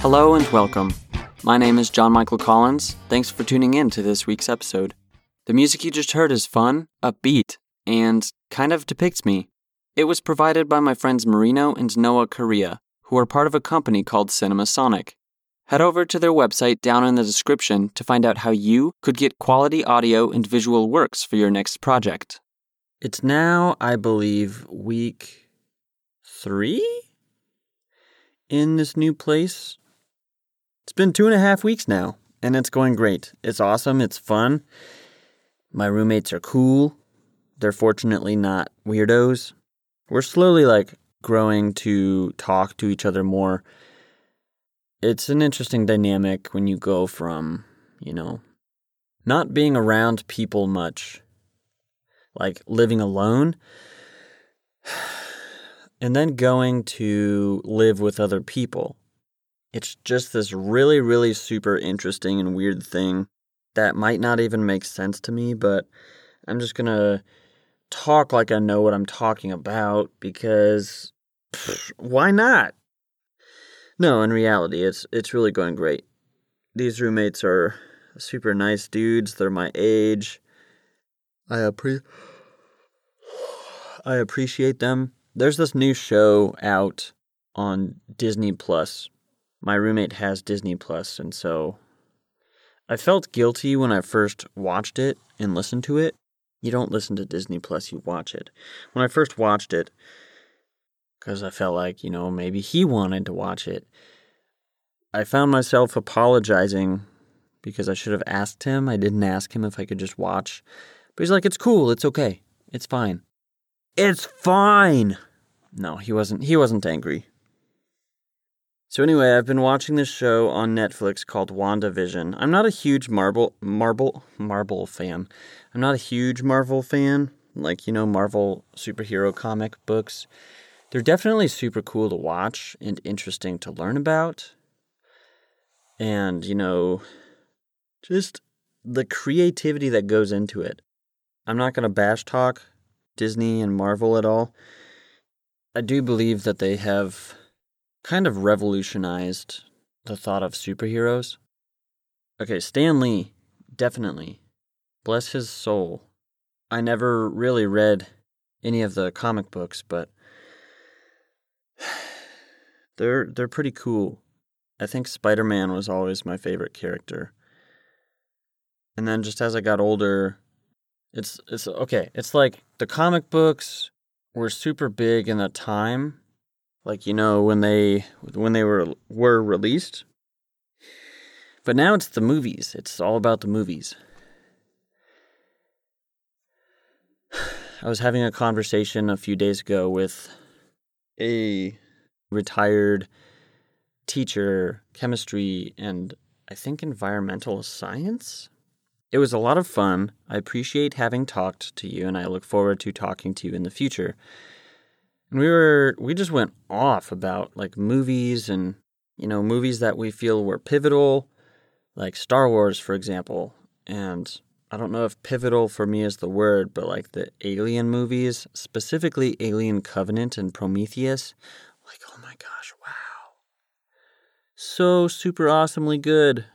Hello and welcome. My name is John Michael Collins. Thanks for tuning in to this week's episode. The music you just heard is fun, upbeat, and kind of depicts me. It was provided by my friends Marino and Noah Correa, who are part of a company called Cinema Sonic. Head over to their website down in the description to find out how you could get quality audio and visual works for your next project. It's now, I believe, week three in this new place. It's been two and a half weeks now, and it's going great. It's awesome, it's fun. My roommates are cool. They're fortunately not weirdos. We're slowly like growing to talk to each other more. It's an interesting dynamic when you go from, you know, not being around people much, like living alone, and then going to live with other people. It's just this really, really super interesting and weird thing that might not even make sense to me, but I'm just gonna talk like I know what I'm talking about because pff, why not? No, in reality, it's it's really going great. These roommates are super nice dudes. They're my age. I appre- I appreciate them. There's this new show out on Disney Plus. My roommate has Disney Plus, and so I felt guilty when I first watched it and listened to it. You don't listen to Disney Plus, you watch it. When I first watched it, because I felt like, you know, maybe he wanted to watch it, I found myself apologizing because I should have asked him. I didn't ask him if I could just watch. But he's like, it's cool, it's okay, it's fine. It's fine! No, he wasn't he wasn't angry. So anyway, I've been watching this show on Netflix called WandaVision. I'm not a huge Marvel Marvel Marvel fan. I'm not a huge Marvel fan, like you know Marvel superhero comic books. They're definitely super cool to watch and interesting to learn about. And, you know, just the creativity that goes into it. I'm not going to bash talk Disney and Marvel at all. I do believe that they have kind of revolutionized the thought of superheroes. Okay, Stan Lee, definitely. Bless his soul. I never really read any of the comic books, but they're they're pretty cool. I think Spider-Man was always my favorite character. And then just as I got older, it's it's okay, it's like the comic books were super big in the time like you know when they when they were were released. But now it's the movies. It's all about the movies. I was having a conversation a few days ago with a retired teacher, chemistry and I think environmental science. It was a lot of fun. I appreciate having talked to you and I look forward to talking to you in the future. And we were we just went off about like movies and you know movies that we feel were pivotal, like Star Wars, for example. And I don't know if pivotal for me is the word, but like the Alien movies, specifically Alien Covenant and Prometheus, like oh my gosh, wow, so super awesomely good,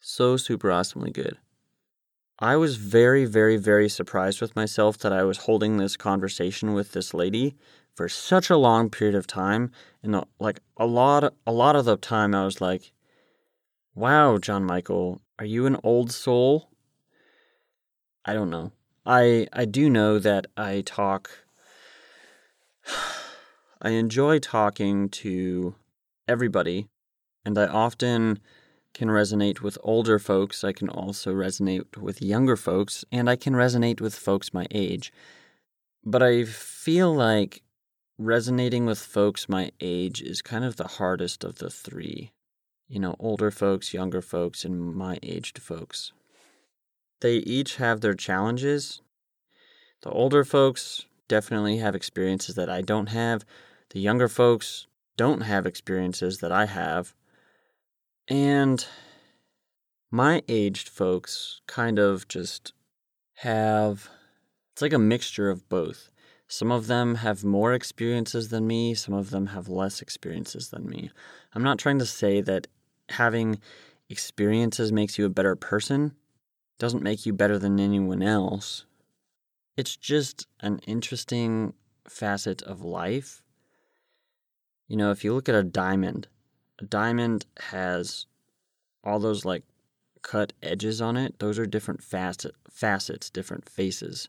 so super awesomely good. I was very, very, very surprised with myself that I was holding this conversation with this lady for such a long period of time and like a lot a lot of the time I was like wow John Michael are you an old soul? I don't know. I I do know that I talk I enjoy talking to everybody and I often can resonate with older folks I can also resonate with younger folks and I can resonate with folks my age. But I feel like resonating with folks my age is kind of the hardest of the three. You know, older folks, younger folks, and my aged folks. They each have their challenges. The older folks definitely have experiences that I don't have. The younger folks don't have experiences that I have. And my aged folks kind of just have it's like a mixture of both. Some of them have more experiences than me, some of them have less experiences than me. I'm not trying to say that having experiences makes you a better person, doesn't make you better than anyone else. It's just an interesting facet of life. You know, if you look at a diamond, a diamond has all those like cut edges on it. Those are different facet, facets, different faces.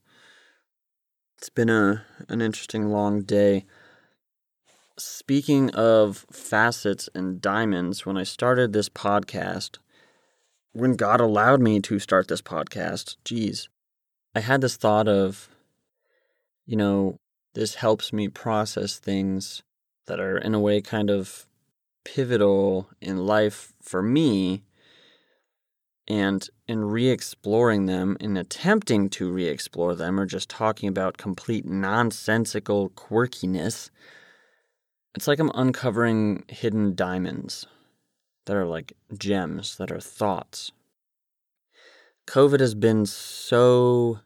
It's been a an interesting long day. Speaking of facets and diamonds, when I started this podcast, when God allowed me to start this podcast, geez, I had this thought of, you know, this helps me process things that are in a way kind of pivotal in life for me and in re exploring them, in attempting to re explore them, or just talking about complete nonsensical quirkiness, it's like I'm uncovering hidden diamonds that are like gems, that are thoughts. COVID has been so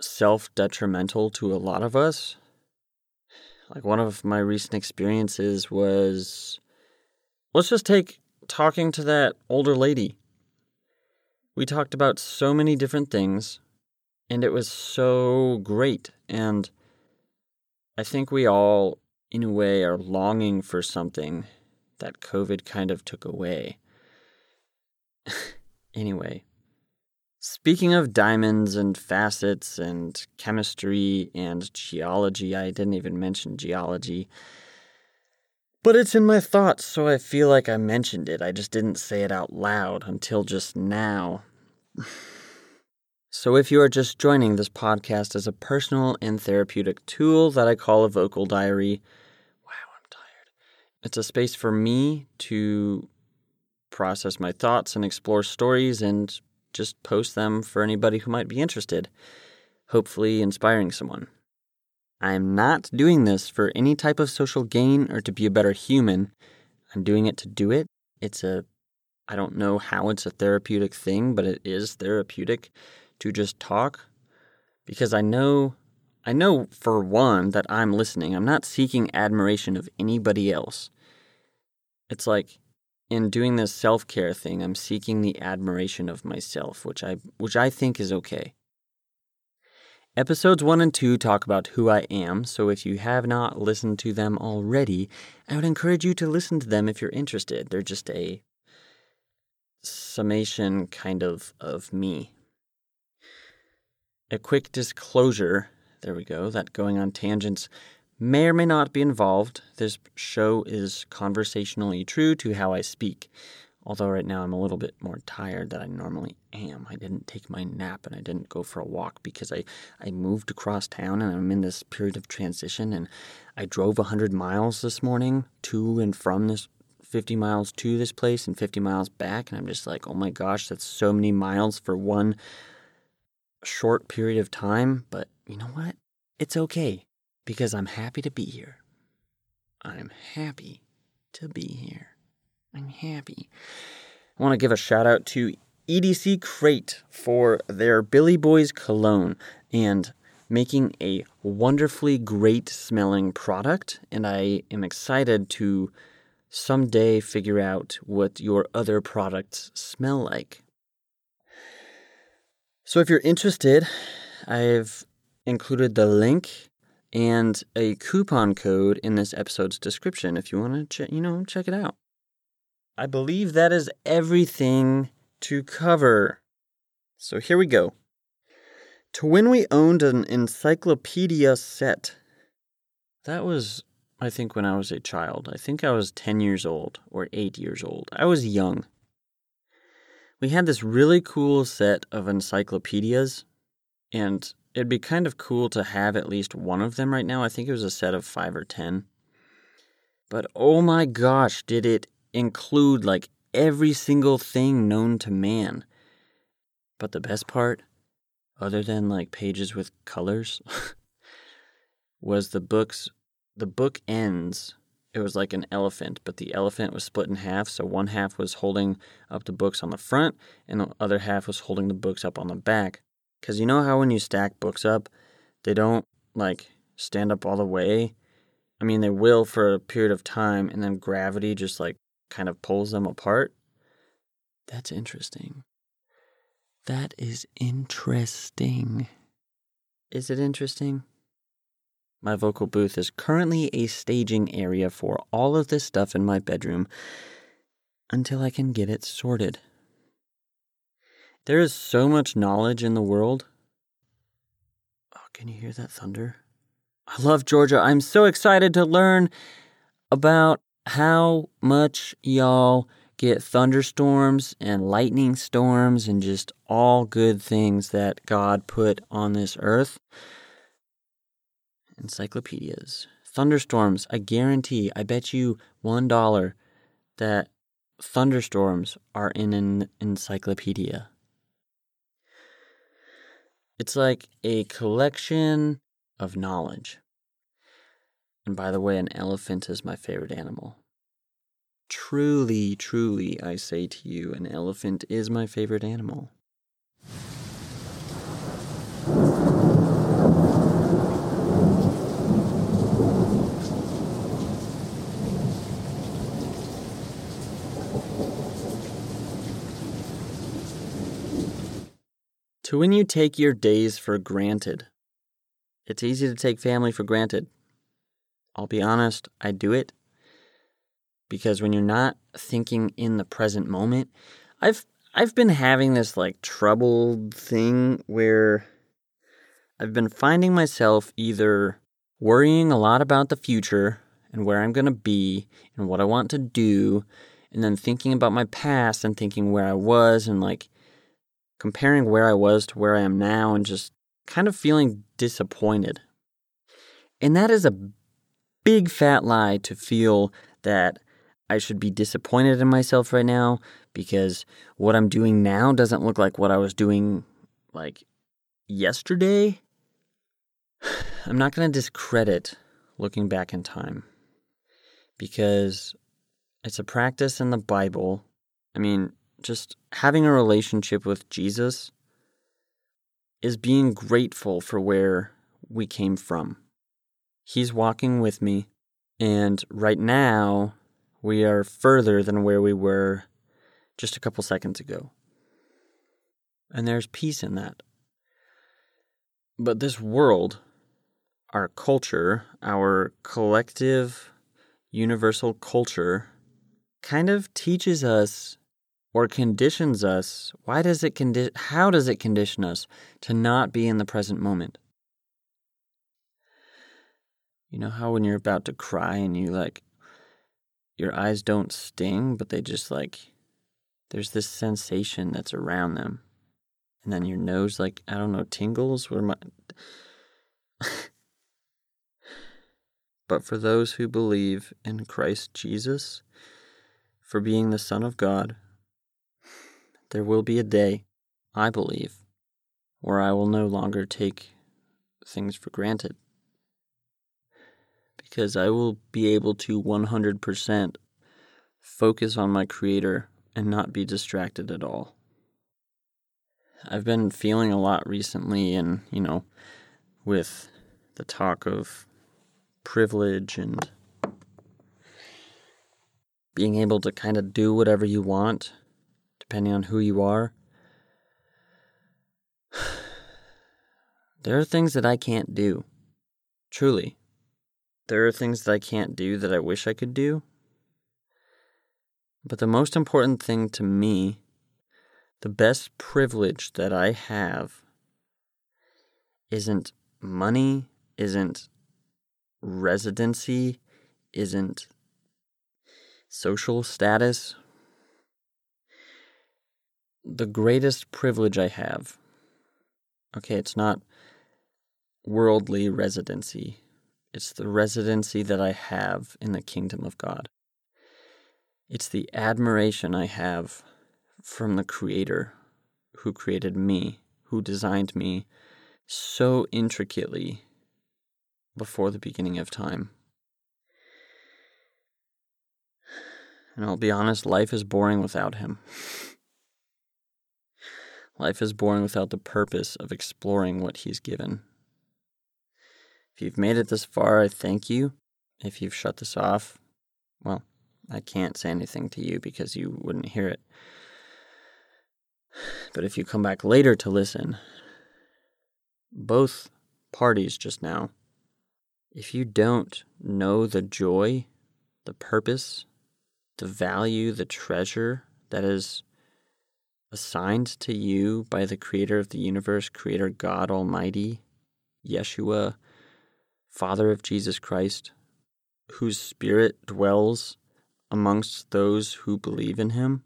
self detrimental to a lot of us. Like one of my recent experiences was let's just take talking to that older lady we talked about so many different things, and it was so great. And I think we all, in a way, are longing for something that COVID kind of took away. anyway, speaking of diamonds and facets and chemistry and geology, I didn't even mention geology. But it's in my thoughts, so I feel like I mentioned it. I just didn't say it out loud until just now. so, if you are just joining this podcast as a personal and therapeutic tool that I call a vocal diary, wow, I'm tired. It's a space for me to process my thoughts and explore stories and just post them for anybody who might be interested, hopefully, inspiring someone. I am not doing this for any type of social gain or to be a better human. I'm doing it to do it. It's a, I don't know how it's a therapeutic thing, but it is therapeutic to just talk because I know, I know for one that I'm listening. I'm not seeking admiration of anybody else. It's like in doing this self-care thing, I'm seeking the admiration of myself, which I which I think is okay. Episodes 1 and 2 talk about who I am, so if you have not listened to them already, I would encourage you to listen to them if you're interested. They're just a summation kind of of me. A quick disclosure, there we go, that going on tangents may or may not be involved. This show is conversationally true to how I speak. Although right now I'm a little bit more tired than I normally am. I didn't take my nap and I didn't go for a walk because I, I moved across town and I'm in this period of transition and I drove 100 miles this morning to and from this 50 miles to this place and 50 miles back and I'm just like, "Oh my gosh, that's so many miles for one short period of time." But you know what? It's okay because I'm happy to be here. I'm happy to be here. I'm happy. I want to give a shout out to EDC Crate for their Billy Boys cologne and making a wonderfully great smelling product. And I am excited to someday figure out what your other products smell like. So if you're interested, I've included the link and a coupon code in this episode's description if you want to ch- you know check it out. I believe that is everything to cover. So here we go. To when we owned an encyclopedia set. That was, I think, when I was a child. I think I was 10 years old or 8 years old. I was young. We had this really cool set of encyclopedias, and it'd be kind of cool to have at least one of them right now. I think it was a set of 5 or 10. But oh my gosh, did it include like every single thing known to man. But the best part, other than like pages with colors, was the book's the book ends. It was like an elephant, but the elephant was split in half. So one half was holding up the books on the front, and the other half was holding the books up on the back. Because you know how when you stack books up, they don't like stand up all the way. I mean, they will for a period of time, and then gravity just like kind of pulls them apart. That's interesting. That is interesting. Is it interesting? My vocal booth is currently a staging area for all of this stuff in my bedroom until I can get it sorted. There is so much knowledge in the world. Oh, can you hear that thunder? I love Georgia. I'm so excited to learn about how much y'all get thunderstorms and lightning storms and just all good things that God put on this earth. Encyclopedias. Thunderstorms, I guarantee, I bet you $1 that thunderstorms are in an encyclopedia. It's like a collection of knowledge. And by the way, an elephant is my favorite animal. Truly, truly, I say to you, an elephant is my favorite animal. To when you take your days for granted. It's easy to take family for granted. I'll be honest, I do it because when you're not thinking in the present moment, I've I've been having this like troubled thing where I've been finding myself either worrying a lot about the future and where I'm going to be and what I want to do and then thinking about my past and thinking where I was and like comparing where I was to where I am now and just kind of feeling disappointed. And that is a big fat lie to feel that I should be disappointed in myself right now because what I'm doing now doesn't look like what I was doing like yesterday. I'm not going to discredit looking back in time because it's a practice in the Bible. I mean, just having a relationship with Jesus is being grateful for where we came from. He's walking with me, and right now we are further than where we were just a couple seconds ago. And there's peace in that. But this world, our culture, our collective universal culture, kind of teaches us or conditions us why does it condi- how does it condition us to not be in the present moment you know how when you're about to cry and you like your eyes don't sting but they just like there's this sensation that's around them and then your nose like i don't know tingles where my but for those who believe in Christ Jesus for being the son of God there will be a day, I believe, where I will no longer take things for granted. Because I will be able to 100% focus on my Creator and not be distracted at all. I've been feeling a lot recently, and, you know, with the talk of privilege and being able to kind of do whatever you want depending on who you are. There are things that I can't do. Truly. There are things that I can't do that I wish I could do. But the most important thing to me, the best privilege that I have, isn't money, isn't residency, isn't social status, the greatest privilege I have. Okay, it's not worldly residency, it's the residency that I have in the kingdom of God. It's the admiration I have from the Creator who created me, who designed me so intricately before the beginning of time. And I'll be honest, life is boring without him. Life is boring without the purpose of exploring what He's given. If you've made it this far, I thank you. If you've shut this off, well, I can't say anything to you because you wouldn't hear it. But if you come back later to listen, both parties just now, if you don't know the joy, the purpose, the value, the treasure that is assigned to you by the creator of the universe, creator God Almighty, Yeshua, Father of Jesus Christ, whose spirit dwells amongst those who believe in him,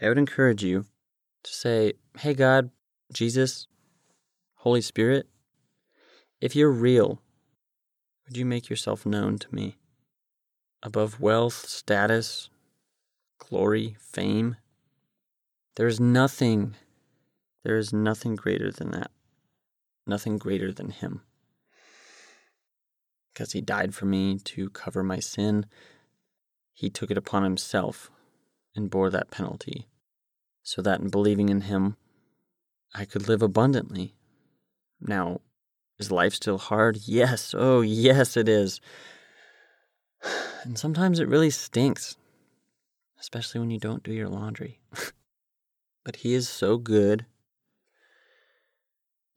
I would encourage you to say, Hey, God, Jesus, Holy Spirit, if you're real, would you make yourself known to me? Above wealth, status, glory, fame, there is nothing, there is nothing greater than that. Nothing greater than Him. Because He died for me to cover my sin, He took it upon Himself and bore that penalty, so that in believing in Him, I could live abundantly. Now, is life still hard? Yes. Oh, yes, it is. And sometimes it really stinks, especially when you don't do your laundry. but He is so good.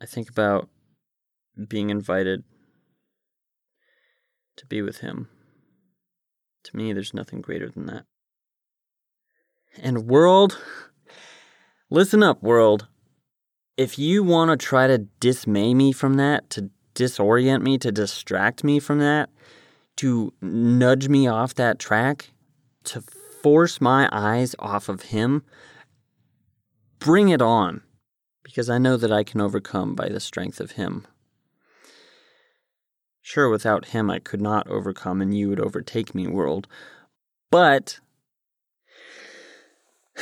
I think about being invited to be with Him. To me, there's nothing greater than that. And, world, listen up, world if you want to try to dismay me from that, to disorient me, to distract me from that, to nudge me off that track, to force my eyes off of him, bring it on, because I know that I can overcome by the strength of him. Sure, without him, I could not overcome, and you would overtake me, world. But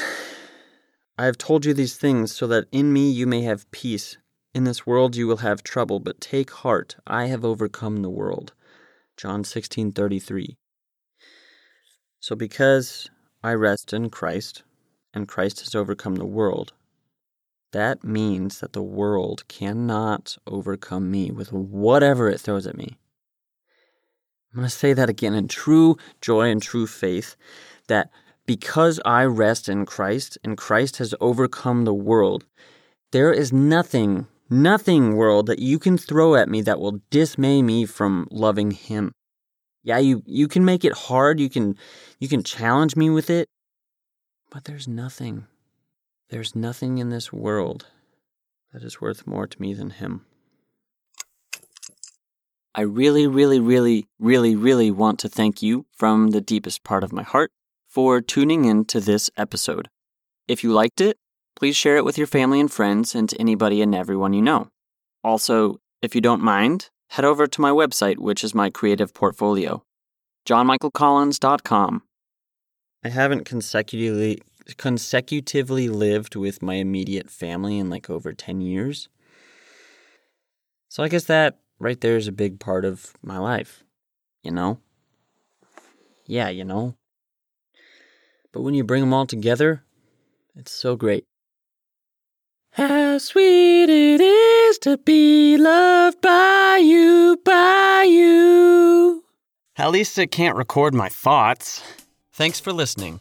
I have told you these things so that in me you may have peace. In this world you will have trouble, but take heart, I have overcome the world. John 16:33. So because I rest in Christ and Christ has overcome the world, that means that the world cannot overcome me with whatever it throws at me. I'm going to say that again in true joy and true faith that because I rest in Christ and Christ has overcome the world, there is nothing, nothing, world, that you can throw at me that will dismay me from loving Him. Yeah, you, you can make it hard, you can you can challenge me with it, but there's nothing. There's nothing in this world that is worth more to me than Him. I really, really, really, really, really want to thank you from the deepest part of my heart for tuning in to this episode. If you liked it, please share it with your family and friends and to anybody and everyone you know. Also, if you don't mind, head over to my website, which is my creative portfolio, johnmichaelcollins.com. I haven't consecutively consecutively lived with my immediate family in like over 10 years. So I guess that right there is a big part of my life, you know? Yeah, you know. But when you bring them all together, it's so great. How sweet it is to be loved by you, by you. At least it can't record my thoughts. Thanks for listening.